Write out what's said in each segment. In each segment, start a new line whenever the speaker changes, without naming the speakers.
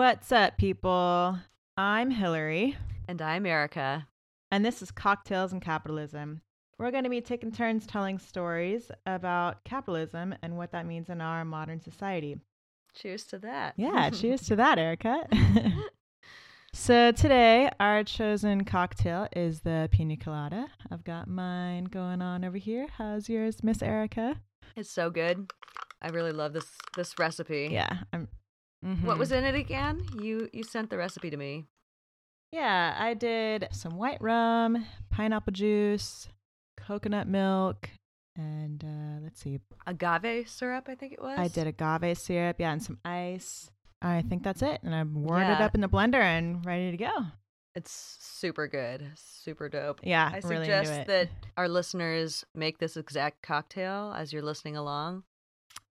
What's up, people? I'm Hillary,
And I'm Erika.
and this is Cocktails and Capitalism. We're going to be taking turns telling stories about capitalism and what that means in our modern society.
Cheers to that.
Yeah, cheers to that, Erika. so, today, our chosen cocktail is the pina colada. I've got mine going on over here. How's yours, Miss Erika?
It's so good. I really love this this recipe.
Yeah. I'm,
What
mhm.
was in it again? You you sent the recipe to me.
Yeah, I did some white rum, pineapple juice, coconut milk, and uh, let's see.
Agave syrup, I think it was.
I did agave syrup, yeah, and some ice. I think that's it. And I it
Yeah.
up in the blender and ready to go.
It's super good. Super dope.
Yeah,
I
really
suggest
it.
that our listeners make this exact cocktail as you're listening along.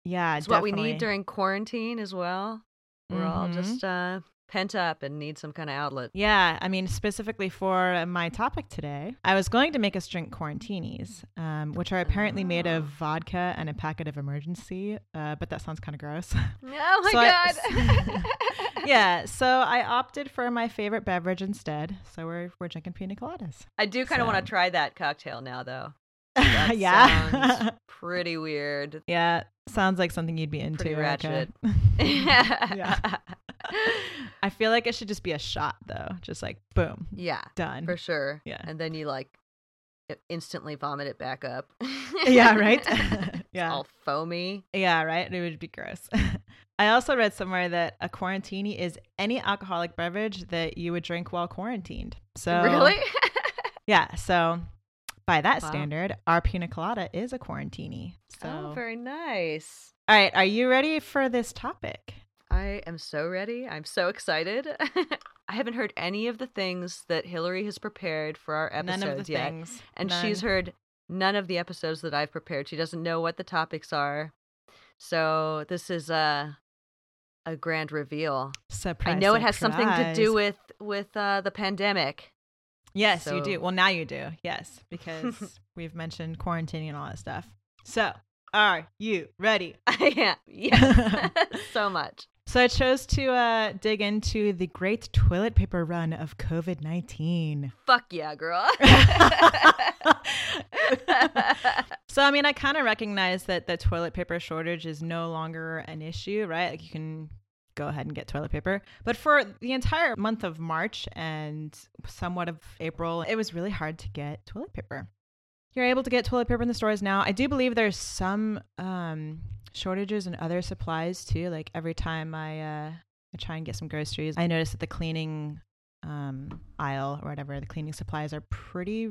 yeah,
It's what we need during quarantine as well. We're all
Mhm.
just uh, pent up and need some kind of outlet.
Yeah, I mean, specifically for my topic today, I was going to make us drink quarantinis, um, which are apparently made of
Oh.
vodka and a packet of Emergen-C, uh, but that sounds kind of gross.
Oh my
So I-
god.
yeah, so I opted for my favorite beverage instead. So we're we're drinking pina coladas.
I do kind of
So-
want to try that cocktail now though. That
yeah,
sounds pretty weird.
yeah, sounds like something you'd be into.
Pretty ratchet.
yeah, I feel like it should just be a shot though, just like boom,
yeah,
done.
for sure.
Yeah.
And then you like instantly vomit it back up.
yeah, right.
It's
yeah,
all foamy.
yeah, right. It would be gross. I also read somewhere that a quarantini is any alcoholic beverage that you would drink while quarantined. So
really?
Yeah. So by that
Wow.
standard, our pina colada is a quarantini. So,
Oh, very nice.
all right, are you ready for this topic?
I am so ready. I'm so excited. I haven't heard any of the things that Hillary has prepared for our episodes
None of the
yet.
things.
and she's heard none of the episodes that I've prepared. She doesn't know what the topics are. So this is a a grand reveal.
surprise.
I know it has something to do with with uh, the pandemic.
Yes, you do. Well, now you do. Yes, because we've mentioned quarantining and all that stuff. So, are you ready?
I am yes, so much.
So I chose to uh, dig into the great toilet paper run of COVID nineteen.
Fuck yeah, girl.
so I mean, I kind of recognize that the toilet paper shortage is no longer an issue, right? Like you can go ahead and get toilet paper. But for the entire month of March and somewhat of April, it was really hard to get toilet paper. You're able to get toilet paper in the stores now. I do believe there's some um, shortages in other supplies too. Like every time I uh, I try and get some groceries, I notice that the cleaning um, aisle or whatever, the cleaning supplies are pretty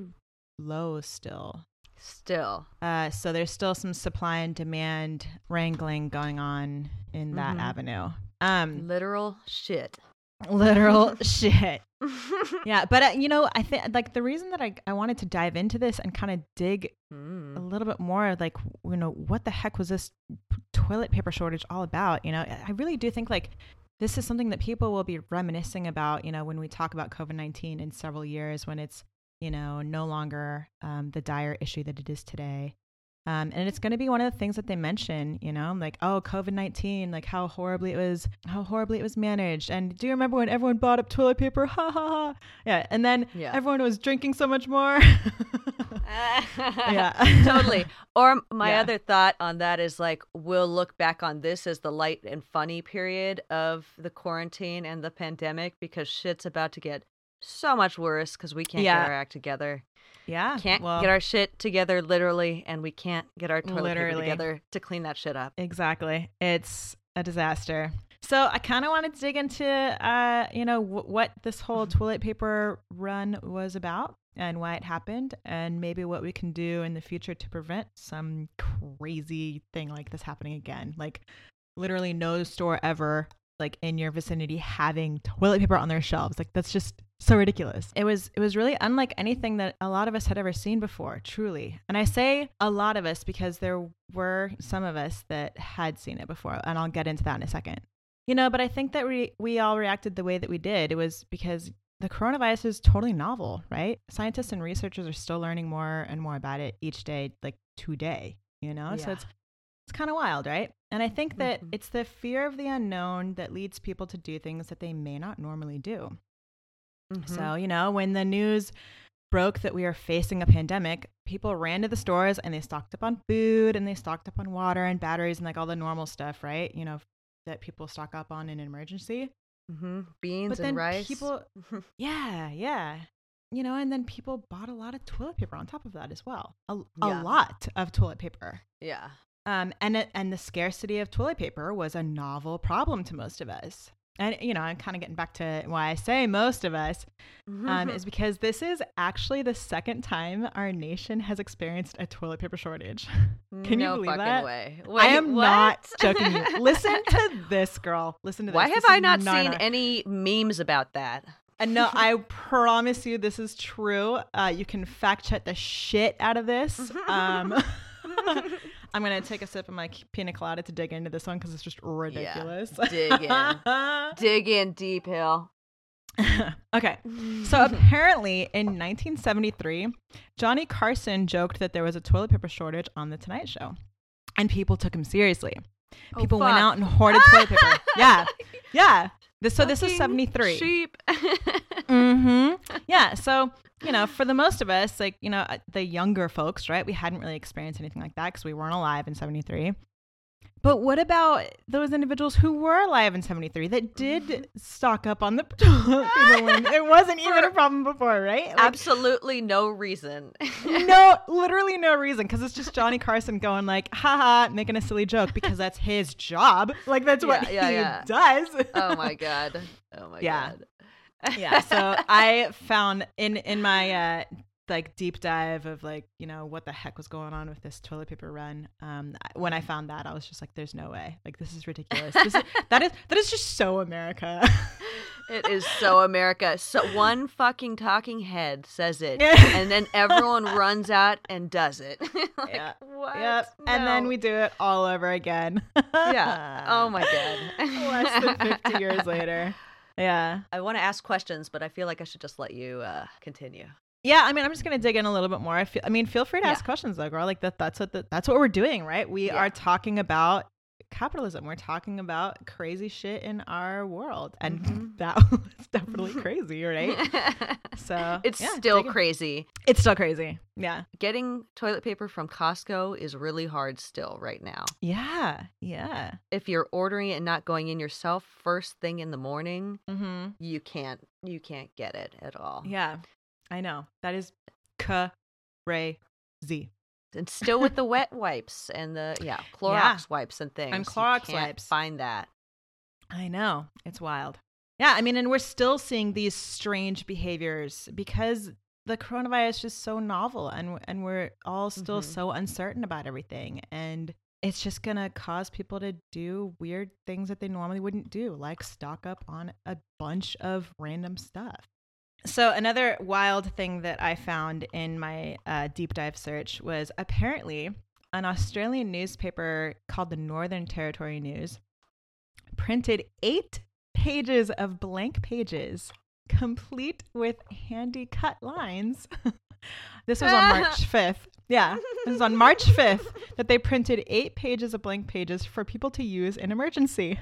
low still.
Still,
Uh, so there's still some supply and demand wrangling going on in that
Mhm.
avenue. Um,
literal shit.
literal shit. Yeah, but uh, you know, I think like the reason that I I wanted to dive into this and kind of dig a
Mm.
little bit more, like you know, what the heck was this toilet paper shortage all about? You know, I really do think like this is something that people will be reminiscing about. You know, when we talk about COVID nineteen in several years, when it's you know no longer um, the dire issue that it is today. Um, and it's going to be one of the things that they mention, you know, like, oh, COVID 19, like how horribly it was, how horribly it was managed. And do you remember when everyone bought up toilet paper? Ha ha ha. Yeah. And then
Yeah.
everyone was drinking so much more. Yeah.
totally. Or my
Yeah.
other thought on that is like we'll look back on this as the light and funny period of the quarantine and the pandemic because shit's about to get so much worse because we can't
Yeah.
get our act together.
Yeah.
Can't
well,
get our shit together literally, and we can't get our toilet
Literally.
paper together to clean that shit up.
Exactly. It's a disaster. So I kind of wanted to dig into, uh, you know, w- what this whole toilet paper run was about and why it happened, and maybe what we can do in the future to prevent some crazy thing like this happening again. Like, literally, no store ever, like in your vicinity, having toilet paper on their shelves. Like, that's just so ridiculous. It was it was really unlike anything that a lot of us had ever seen before, truly. And I say a lot of us because there were some of us that had seen it before, and I'll get into that in a second. You know, but I think that we we all reacted the way that we did. It was because the coronavirus is totally novel, right? Scientists and researchers are still learning more and more about it each day, like today, you know? So it's It's kind of wild, right? And I think that
Mhm.
it's the fear of the unknown that leads people to do things that they may not normally do.
Mhm.
So, you know, when the news broke that we are facing a pandemic, people ran to the stores and they stocked up on food and they stocked up on water and batteries and like all the normal stuff, right? You know, that people stock up on in an emergency.
Mhm. beans
But then
and rice.
people, yeah, yeah. You know, and then people bought a lot of toilet paper on top of that as well. A,
Yeah.
a lot of toilet paper.
yeah.
Um, and it, and the scarcity of toilet paper was a novel problem to most of us. And you know, I'm kind of getting back to why I say most of us um, is because this is actually the second time our nation has experienced a toilet paper shortage. Can you
no
believe
fucking
that?
way.
I am
what?
not joking. You. Listen to this, girl. Listen to this.
Why
This
have I
is
not seen any memes about that?
And no, I promise you, this is true. Uh, you can fact check the shit out of this. Um, I'm gonna take a sip of my pina colada to dig into this one because it's just ridiculous. Yeah.
dig in, Dig in deep, Hill.
okay, so apparently in 1973, Johnny Carson joked that there was a toilet paper shortage on the Tonight Show, and people took him seriously.
Oh,
People went out and hoarded toilet paper. Yeah, yeah. This, so this
is
73.
Sheep.
Mm-hmm. Yeah. So, you know, for the most of us, like, you know, uh, the younger folks, right? We hadn't really experienced anything like that because we weren't alive in 73. But what about those individuals who were alive in 73 that did stock up on the it wasn't even a problem before, right? Like,
Absolutely no reason.
no, literally no reason because it's just Johnny Carson going like, haha, making a silly joke because that's his job. Like, that's what
Yeah, yeah,
he
yeah.
does.
oh my god. Oh my
Yeah.
god.
yeah so i found in in my uh like deep dive of like you know what the heck was going on with this toilet paper run um when i found that i was just like there's no way like this is ridiculous this is, that is that is just so america
It is so America. So one fucking talking head says it,
Yeah.
and then everyone runs out and does it. Like,
Yeah.
What?
yep and then we do it all over again
Yeah. Oh my god.
less than 50 years later yeah
I want to ask questions, but I feel like I should just let you uh, continue.
Yeah, I mean, I'm just gonna dig in a little bit more. I feel, I mean, feel free to
Yeah.
ask questions, though, girl. Like that. That's what the, that's what we're doing, right? We
Yeah.
are talking about capitalism. We're talking about crazy shit in our world, and
Mhm.
that was definitely crazy, right? So
it's
yeah,
still crazy.
It's still crazy. Yeah,
Getting toilet paper from Costco is really hard still right now.
yeah, yeah.
If you're ordering it and not going in yourself first thing in the morning,
Mm-hmm.
you can't you can't get it at all.
Yeah, I know. That is crazy.
And still with the wet wipes and the yeah, Clorox
Yeah.
wipes and things. you
Clorox wipes.
Find that.
I know. It's wild. Yeah, I mean, and we're still seeing these strange behaviors because the coronavirus is just so novel and and we're all still
Mhm.
so uncertain about everything and it's just going to cause people to do weird things that they normally wouldn't do, like stock up on a bunch of random stuff. So, another wild thing that I found in my uh, deep dive search was apparently an Australian newspaper called the Northern Territory News printed eight pages of blank pages, complete with handy cut lines. this was on March 5th. Yeah, this is on March 5th that they printed eight pages of blank pages for people to use in emergency.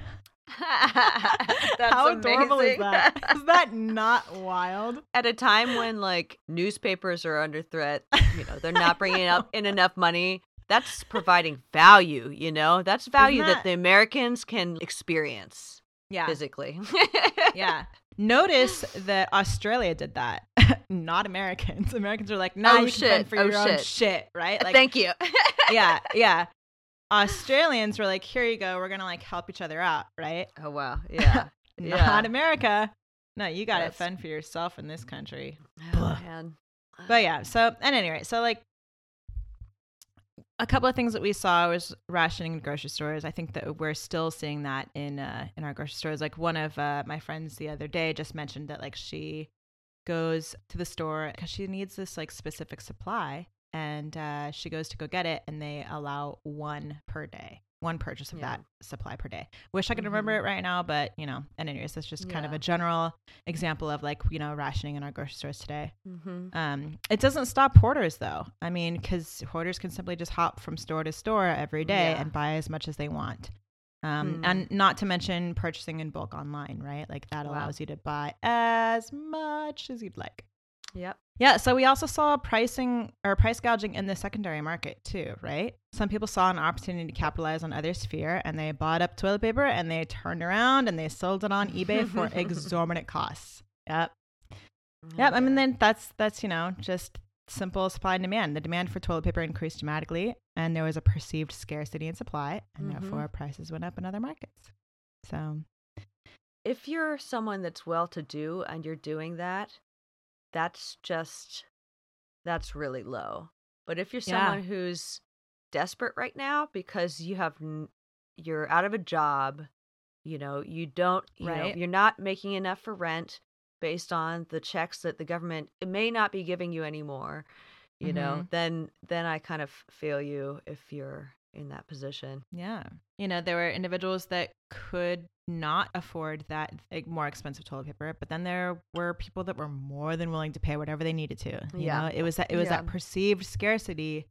That's
How adorable is that? Is that not wild?
At a time when like newspapers are under threat, you know, they're not bringing up in enough money. That's providing value, you know? That's value that,
that-
the Americans can experience
Yeah.
physically.
Yeah. Notice that Australia did that, not Americans. Americans are like, nah,
Oh,
you
shit.
for
Oh,
your own
shit.
shit, right? Like,
Thank you.
yeah, yeah. Australians were like, here you go, we're gonna like help each other out, right?
Oh wow. Yeah. Yeah.
Not America. No, you got to fend for yourself in this country.
Oh, man.
But yeah, so at any rate, so like a couple of things that we saw was rationing in grocery stores. I think that we're still seeing that in uh, in our grocery stores. Like one of uh, my friends the other day just mentioned that like she goes to the store because she needs this like specific supply, and uh, she goes to go get it, and they allow one per day. one purchase of
Yeah.
that supply per day. Wish I could remember
Mhm.
it right now, but you know, and anyways, that's just kind of a general example of like you know rationing in our grocery stores today.
Mm-hmm.
Um, it doesn't stop hoarders though. I mean, because hoarders can simply just hop from store to store every day
Yeah.
and buy as much as they want. Um,
Hmm.
And not to mention purchasing in bulk online, right? Like that
Wow.
allows you to buy as much as you'd like.
Yep.
Yeah, so we also saw pricing or price gouging in the secondary market too, right? Some people saw an opportunity to capitalize on others' fear and they bought up toilet paper and they turned around and they sold it on eBay for exorbitant costs. Yep. Yep. I mean, then that's that's you know just simple supply and demand. The demand for toilet paper increased dramatically, and there was a perceived scarcity in supply, and
Mhm.
therefore prices went up in other markets. So
if you're someone that's well to do and you're doing that, that's just that's really low. But if you're
Yeah.
someone who's desperate right now because you have you're out of a job, you know, you don't you know,
Right.
you're not making enough for rent based on the checks that the government it may not be giving you anymore, you know,
Mhm.
then then I kind of feel you if you're in that position.
yeah, you know, there were individuals that could not afford that like, more expensive toilet paper, but then there were people that were more than willing to pay whatever they needed to. You
Yeah.
know, it was that it was that perceived scarcity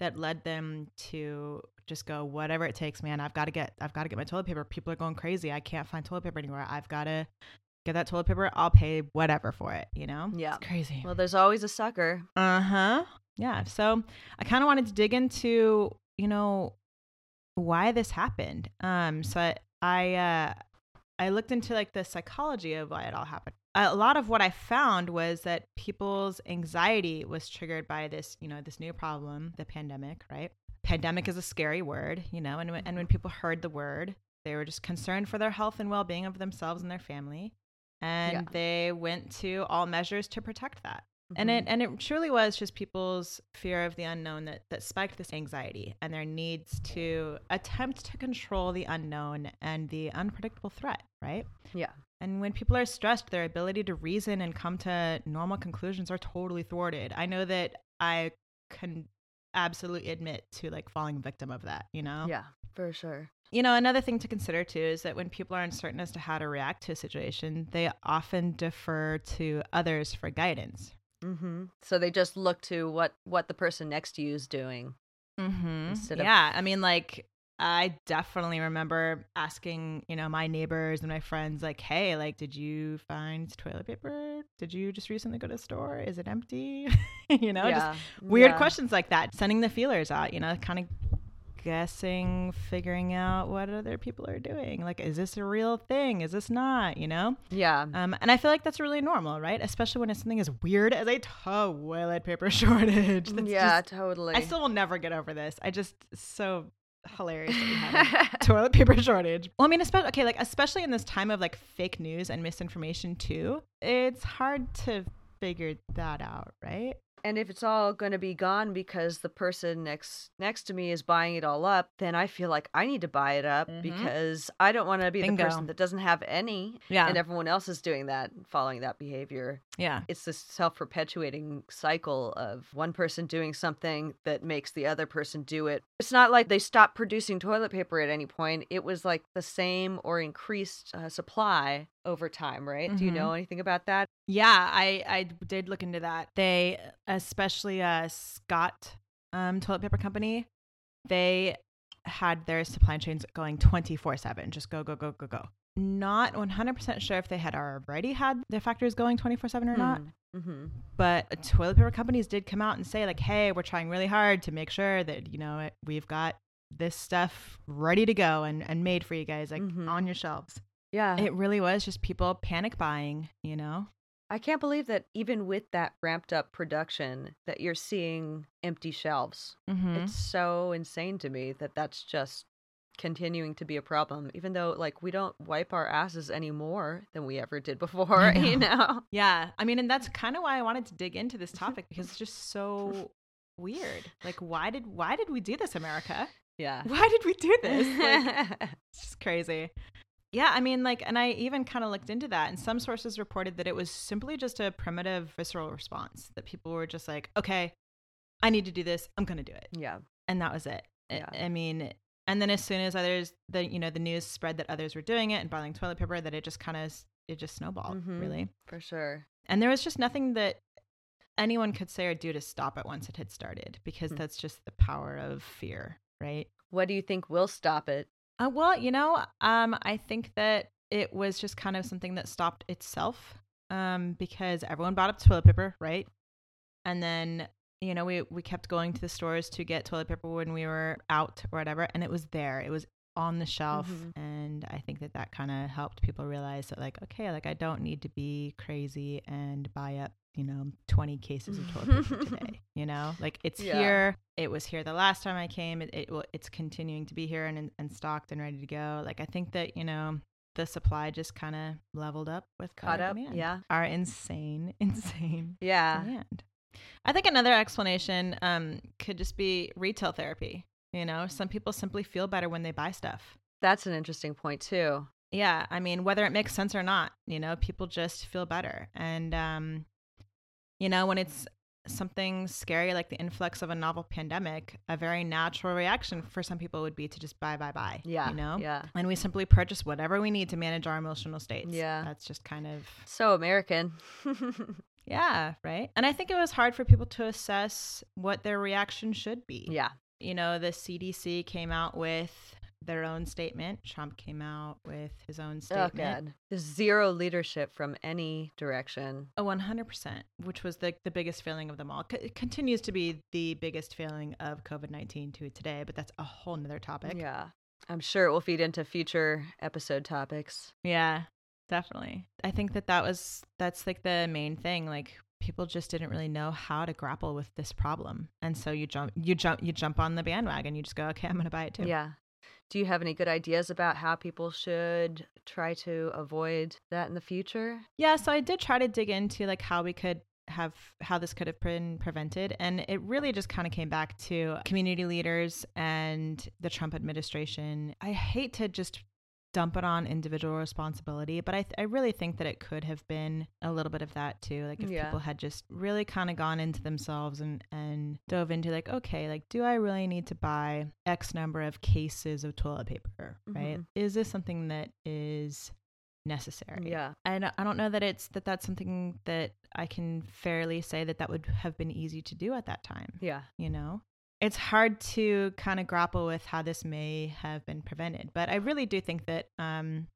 that led them to just go whatever it takes man i've got to get i've got to get my toilet paper. People are going crazy. I can't find toilet paper anywhere. I've got to get that toilet paper. I'll pay whatever for it you know?
Yeah.
it's crazy.
Well, there's always a sucker.
uh-huh. Yeah. So i kind of wanted to dig into you know why this happened. Um so i i uh i looked into like the psychology of why it all happened. A lot of what i found was that people's anxiety was triggered by this you know this new problem the pandemic right? Pandemic is a scary word you know and when, and when people heard the word they were just concerned for their health and well-being of themselves and their family and
Yeah.
they went to all measures to protect that and
Mhm.
it and it truly was just people's fear of the unknown that that spiked this anxiety and their needs to attempt to control the unknown and the unpredictable threat right
Yeah.
and when people are stressed their ability to reason and come to normal conclusions are totally thwarted i know that i can absolutely admit to like falling victim of that you know
Yeah, for sure.
you know, another thing to consider too is that when people are uncertain as to how to react to a situation, they often defer to others for guidance.
Mm-hmm. So they just look to what what the person next to you is doing.
Mm-hmm.
Instead of-
Yeah, I mean, like I definitely remember asking, you know, my neighbors and my friends, like, "Hey, like, did you find toilet paper? Did you just recently go to the store? Is it empty?" you know, just weird
yeah.
questions like that. Sending the feelers out, you know, kind of guessing, figuring out what other people are doing. Like, is this a real thing? Is this not? You know.
Yeah,
Um, and I feel like that's really normal, right? Especially when it's something as weird as a toilet paper shortage. That's
yeah,
just-
totally.
I still will never get over this. I just so hilarious that we have a toilet paper shortage. Well, I mean, especially okay, like especially in this time of like fake news and misinformation too. It's hard to figure that out, right?
And if it's all going to be gone because the person next next to me is buying it all up, then I feel like I need to buy it up
Mhm.
because I don't want to be
Bingo.
the person that doesn't have any,
Yeah.
and everyone else is doing that, following that behavior.
yeah.
It's this self-perpetuating cycle of one person doing something that makes the other person do it. It's not like they stopped producing toilet paper at any point. It was like the same or increased uh, supply over time, right? Do you
Mhm.
know anything about that?
Yeah, I I did look into that. They especially uh Scott um toilet paper company, they had their supply chains going 24/7, just go go go go go. Not 100% sure if they had already had their factories going 24/7 or not,
Mm-hmm.
but toilet paper companies did come out and say like, "Hey, we're trying really hard to make sure that, you know, we've got this stuff ready to go and and made for you guys like
Mhm.
on your shelves."
Yeah.
It really was just people panic buying, you know.
I can't believe that even with that ramped up production that you're seeing empty shelves.
Mhm.
It's so insane to me that that's just continuing to be a problem even though like we don't wipe our asses any more than we ever did before,
I
you know.
Yeah, I mean, and that's kind of why I wanted to dig into this topic because it's just so weird. Like, why did why did we do this, America?
Yeah.
Why did we do this? Like, it's just crazy. Yeah, I mean, like, and I even kind of looked into that, and some sources reported that it was simply just a primitive visceral response that people were just like, okay, I need to do this, I'm gonna do it,
yeah.
and that was it. I-
Yeah.
I mean, And then as soon as others, the you know, the news spread that others were doing it and bottling toilet paper, that it just kind of it just snowballed,
Mhm.
really.
For sure.
And there was just nothing that anyone could say or do to stop it once it had started, because
Hmm.
that's just the power of fear, right?
What do you think will stop it?
Uh, well, you know, um, I think that it was just kind of something that stopped itself, um, because everyone bought up toilet paper, right? And then you know we we kept going to the stores to get toilet paper when we were out or whatever, and it was there. It was on the shelf,
Mhm.
and I think that that kind of helped people realize that like, okay, like I don't need to be crazy and buy up you know 20 cases of toilet paper today you know like it's
Yeah.
here it was here the last time i came it, it will it's continuing to be here and, and stocked and ready to go like i think that you know the supply just kind of leveled up with
Caught up?
demand.
Yeah.
our insane insane
Yeah.
demand i think another explanation um could just be retail therapy you know some people simply feel better when they buy stuff
That's an interesting point too.
yeah i mean whether it makes sense or not you know people just feel better and um you know when it's something scary like the influx of a novel pandemic a very natural reaction for some people would be to just buy buy buy
Yeah.
you know
Yeah.
and we simply purchase whatever we need to manage our emotional states
Yeah.
that's just kind of
So American.
yeah right and i think it was hard for people to assess what their reaction should be
yeah.
you know, the CDC came out with their own statement. Trump came out with his own statement.
Oh
statement.
god. There's zero leadership from any direction.
A 100%, which was the, the biggest failing of them all. C- It continues to be the biggest failing of COVID 19 to today, but that's a whole nother topic.
Yeah. I'm sure it will feed into future episode topics.
Yeah, definitely. I think that that was, that's like the main thing. Like, people just didn't really know how to grapple with this problem. And so you jump, you jump, you jump on the bandwagon. You just go, okay, I'm going to buy it too.
Yeah. Do you have any good ideas about how people should try to avoid that in the future?
Yeah, so I did try to dig into like how we could have how this could have been prevented and it really just kind of came back to community leaders and the Trump administration. I hate to just dump it on individual responsibility, but I th- I really think that it could have been a little bit of that too. Like if
Yeah.
people had just really kind of gone into themselves and and dove into like okay, like do I really need to buy x number of cases of toilet paper, right?
Mhm.
Is this something that is necessary?
Yeah.
And I don't know that it's that that's something that I can fairly say that that would have been easy to do at that time.
Yeah.
You know, it's hard to kind of grapple with how this may have been prevented, but I really do think that, um,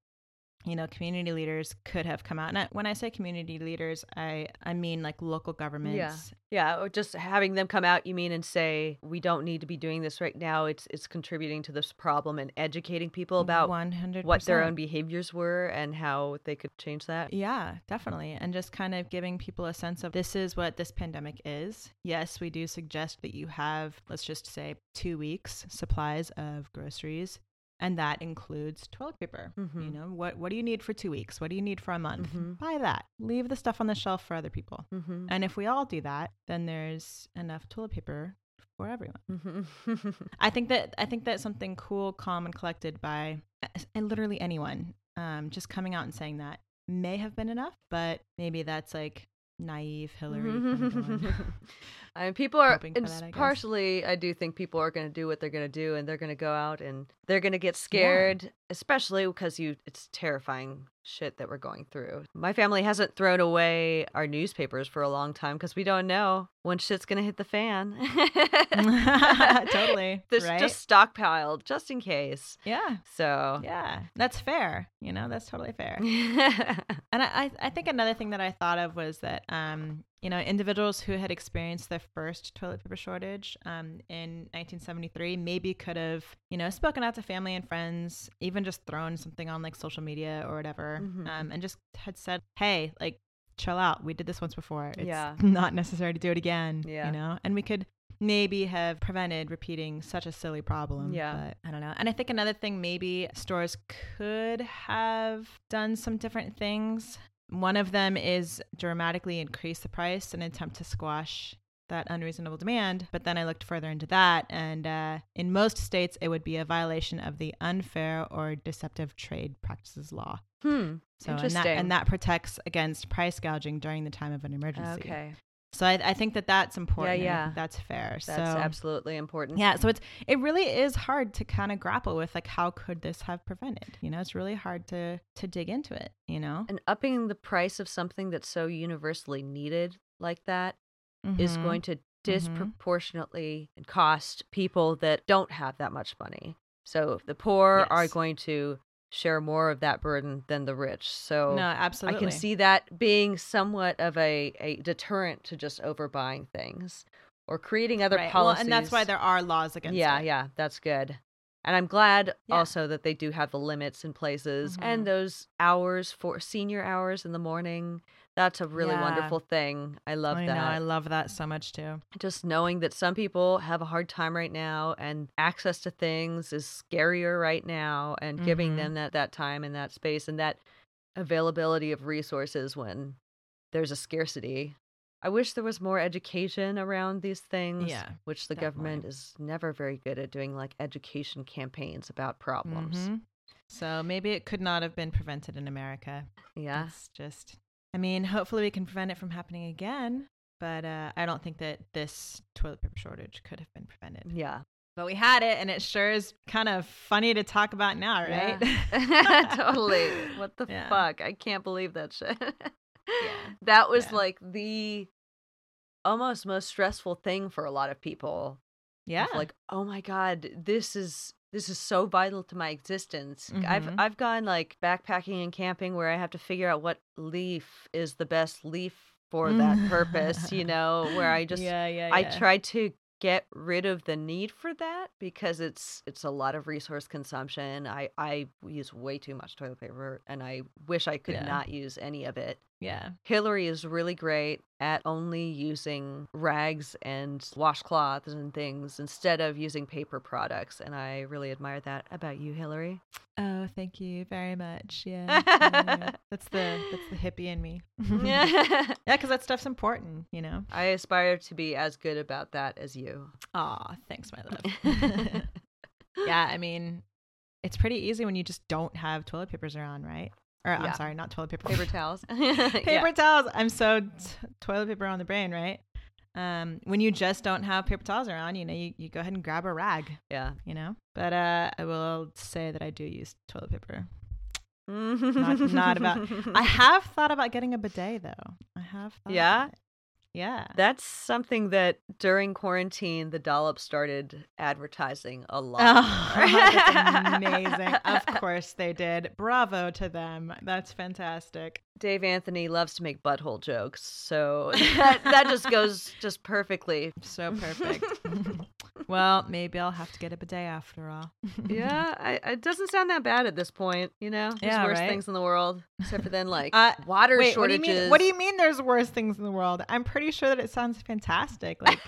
you know, community leaders could have come out. And I, when I say community leaders, I I mean like local governments.
Yeah, or just having them come out, you mean, and say we don't need to be doing this right now. It's it's contributing to this problem and educating people about
one hundred
what their own behaviors were and how they could change that.
Yeah, definitely. And just kind of giving people a sense of this is what this pandemic is. Yes, we do suggest that you have, let's just say, two weeks supplies of groceries. And that includes toilet paper. You
Mhm.
know, what what do you need for two weeks? What do you need for a month?
Mhm.
Buy that. Leave the stuff on the shelf for other people.
Mm-hmm.
And if we all do that, then there's enough toilet paper for everyone.
Mm-hmm.
I think that I think that something cool, calm, and collected by and literally anyone um, just coming out and saying that may have been enough, but maybe that's like naive Hillary.
I mean, people are
hoping for
it's
that, I
partially. I do think people are going to do what they're going to do, and they're going to go out and they're going to get scared, especially because you. It's terrifying shit that we're going through. My family hasn't thrown away our newspapers for a long time because we don't know when shit's going to hit the fan.
totally.
This
right?
just stockpiled just in case.
yeah,
So.
yeah. That's fair. You know, that's totally fair. And I, I I think another thing that I thought of was that um, you know, individuals who had experienced the first toilet paper shortage um, in 1973 maybe could have, you know, spoken out to family and friends, even just thrown something on like social media or whatever,
Mhm.
um, and just had said, hey, like, chill out. We did this once before. It's
Yeah.
not necessary to do it again.
Yeah.
You know, and we could maybe have prevented repeating such a silly problem.
Yeah.
But I don't know. And I think another thing, maybe stores could have done some different things. One of them is dramatically increase the price in an attempt to squash that unreasonable demand. But then I looked further into that, and uh, in most states, it would be a violation of the unfair or deceptive trade practices law.
hmm.
So and that,
Interesting.
and that protects against price gouging during the time of an emergency.
Okay.
So I, I think that that's important.
Yeah, yeah.
that's fair.
That's
so
absolutely important.
yeah, so it's it really is hard to kind of grapple with like how could this have prevented? You know, it's really hard to to dig into it. You know,
And upping the price of something that's so universally needed like that is
Mhm.
going to disproportionately cost people that don't have that much money. So the poor are going to share more of that burden than the rich. So
no, absolutely.
I can see that being somewhat of a, a deterrent to just overbuying things or creating other
Right.
policies.
Well, and that's why there are laws against
yeah,
it.
yeah, yeah, that's good. And I'm glad
Yeah.
also that they do have the limits in places
Mhm.
and those hours for senior hours in the morning. That's a really
Yeah.
wonderful thing. I love
I
that.
know. I love that so much too.
Just knowing that some people have a hard time right now and access to things is scarier right now and giving
Mhm.
them that, that time and that space and that availability of resources when there's a scarcity. I wish there was more education around these things,
Yeah,
which the
definitely.
government is never very good at doing like education campaigns about problems.
Mhm. So maybe it could not have been prevented in America.
Yeah.
It's just, I mean, hopefully we can prevent it from happening again. But uh, I don't think that this toilet paper shortage could have been prevented.
Yeah.
But we had it, and it sure is kind of funny to talk about now, right?
Yeah. totally. What the
Yeah.
fuck? I can't believe that shit.
Yeah.
That was like the almost most stressful thing for a lot of people.
yeah.
Like, oh my god, this is this is so vital to my existence. I've
Mhm.
I've gone like backpacking and camping where I have to figure out what leaf is the best leaf for that purpose, you know, where I just
yeah, yeah,
I
yeah.
try to get rid of the need for that because it's it's a lot of resource consumption. I I use way too much toilet paper and I wish I could
Yeah.
not use any of it.
Yeah.
Hillary is really great at only using rags and washcloths and things instead of using paper products and I really admire that about you, Hillary.
Oh, thank you very much. Yeah. yeah, yeah. That's the that's the hippie in me. yeah,
I
because that stuff's important, you know.
I aspire to be as good about that as you.
Aw, thanks, my love. yeah, I mean, it's pretty easy when you just don't have toilet papers around, right? Or
Yeah.
I'm sorry, not toilet paper.
Paper towels.
paper
Yeah.
towels. I'm so t- toilet paper on the brain, right? Um, when you just don't have paper towels around, you know, you, you go ahead and grab a rag,
Yeah.
you know. But uh, I will say that I do use toilet paper.
not,
not about- I have thought about getting a bidet though. I have. Thought
Yeah?
Yeah.
That's something that during quarantine, the Dollop started advertising a lot.
Oh, that's amazing. Of course they did. Bravo to them. That's fantastic.
Dave Anthony loves to make butthole jokes, so that, that just goes just perfectly.
So perfect. Well, maybe I'll have to get a bidet after all.
Yeah, I, it doesn't sound that bad at this point. You know, there's
Yeah,
worse
right?
things in the world, except for then like
Uh,
water
Wait, what do you mean? What do you mean? There's worse things in the world? I'm pretty sure that it sounds fantastic. Like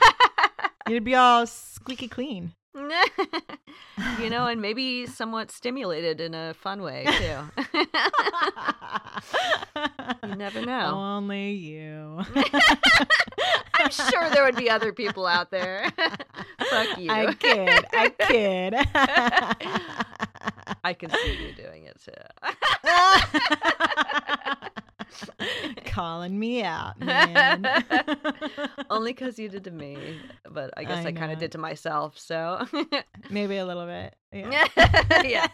you'd be all squeaky clean.
you know, and maybe somewhat stimulated in a fun way too. you never know.
Only you.
I'm sure there would be other people out there. Fuck you.
I kid. I kid.
I can see you doing it too.
Calling me out, man.
Only because you did to me, but I guess
I
I, kind of did to myself. So
Maybe a little bit. Yeah.
yeah.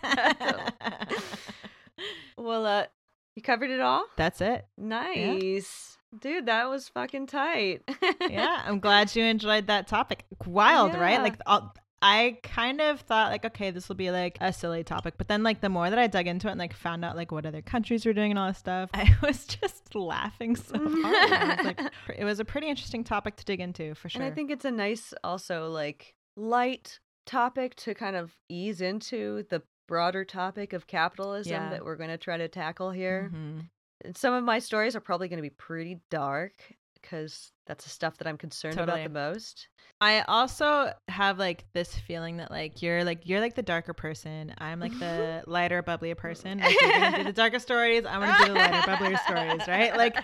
Well, uh, you covered it all.
That's it.
Nice, dude. That was fucking tight.
Yeah, I'm glad you enjoyed that topic. Wild, right? Like all, I kind of thought like, okay, this will be like a silly topic, but then like the more that I dug into it and like found out like what other countries were doing and all this stuff, I was just laughing so hard. Was like, it was a pretty interesting topic to dig into for sure.
And I think it's a nice, also like light topic to kind of ease into the broader topic of capitalism
Yeah.
that we're going to try to tackle here.
Mhm.
Some of my stories are probably going to be pretty dark because that's the stuff that I'm concerned
Totally.
about the most.
I also have like this feeling that like you're like you're like the darker person. I'm like the lighter, bubblier person. Like you're gonna do the darker stories. I'm gonna do the lighter, bubblier stories, right? Like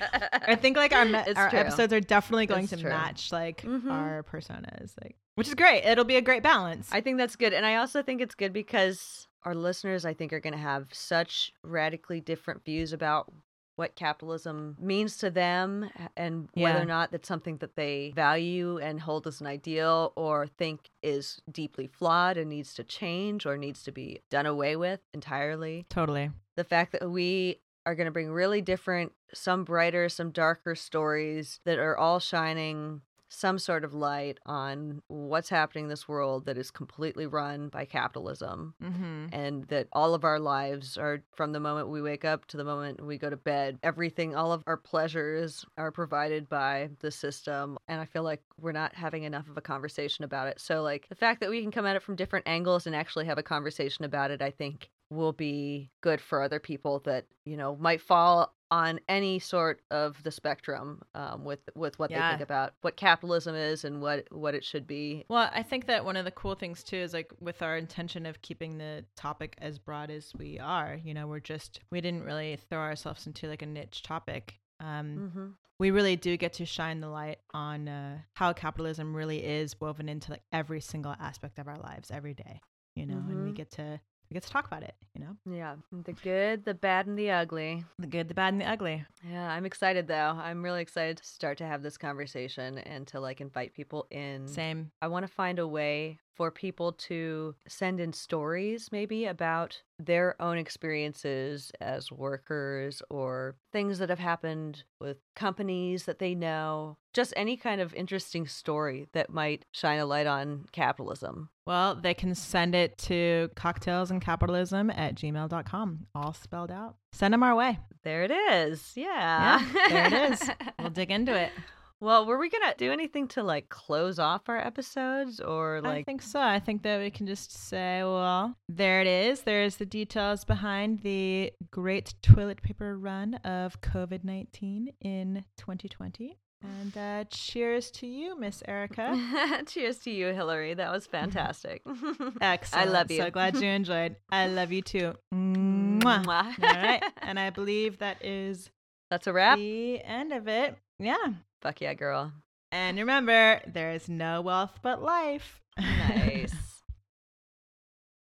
I think like our me- our
true.
episodes are definitely going
It's
to
true.
match like
Mhm.
our personas, like which is great. It'll be a great balance.
I think that's good. And I also think it's good because our listeners, I think, are going to have such radically different views about what capitalism means to them and whether or not that's something that they value and hold as an ideal or think is deeply flawed and needs to change or needs to be done away with entirely.
Totally.
The fact that we are going to bring really different, some brighter, some darker stories that are all shining some sort of light on what's happening in this world that is completely run by capitalism
Mm-hmm.
and that all of our lives are from the moment we wake up to the moment we go to bed. Everything, all of our pleasures are provided by the system. And I feel like we're not having enough of a conversation about it. So, like, the fact that we can come at it from different angles and actually have a conversation about it, I think will be good for other people that, you know, might fall on any sort of the spectrum um, with with what they think about what capitalism is and what what it should be
Well, I think that one of the cool things too is like with our intention of keeping the topic as broad as we are, you know, we're just we didn't really throw ourselves into like a niche topic. Um,
mm-hmm.
we really do get to shine the light on uh, how capitalism really is woven into like every single aspect of our lives every day, you know, and we
Mhm.
get to we get to talk about it, you know,
yeah the good the bad and the ugly
the good, the bad, and the ugly.
Yeah, I'm excited though. I'm really excited to start to have this conversation and to like invite people in.
Same.
I want to find a way for people to send in stories maybe about their own experiences as workers or things that have happened with companies that they know. Just any kind of interesting story that might shine a light on capitalism.
Well, they can send it to cocktailsandcapitalism at gmail.com, all spelled out. Send them our way.
There it is. Yeah.
Yeah, there it is. We'll dig into it.
Well, were we going to do anything to like close off our episodes or like?
I think so. I think that we can just say, well, there it is. There's the details behind the great toilet paper run of COVID 19 in 2020. And uh, cheers to you, Miss Erika.
Cheers to you, Hillary. That was fantastic.
Excellent.
I love you.
So glad you enjoyed. I love you too. Mwah.
Mwah.
All right. And I believe that is
That's a wrap.
the end of it. Yeah.
Fuck yeah, girl.
And remember, there is no wealth but life.
Nice.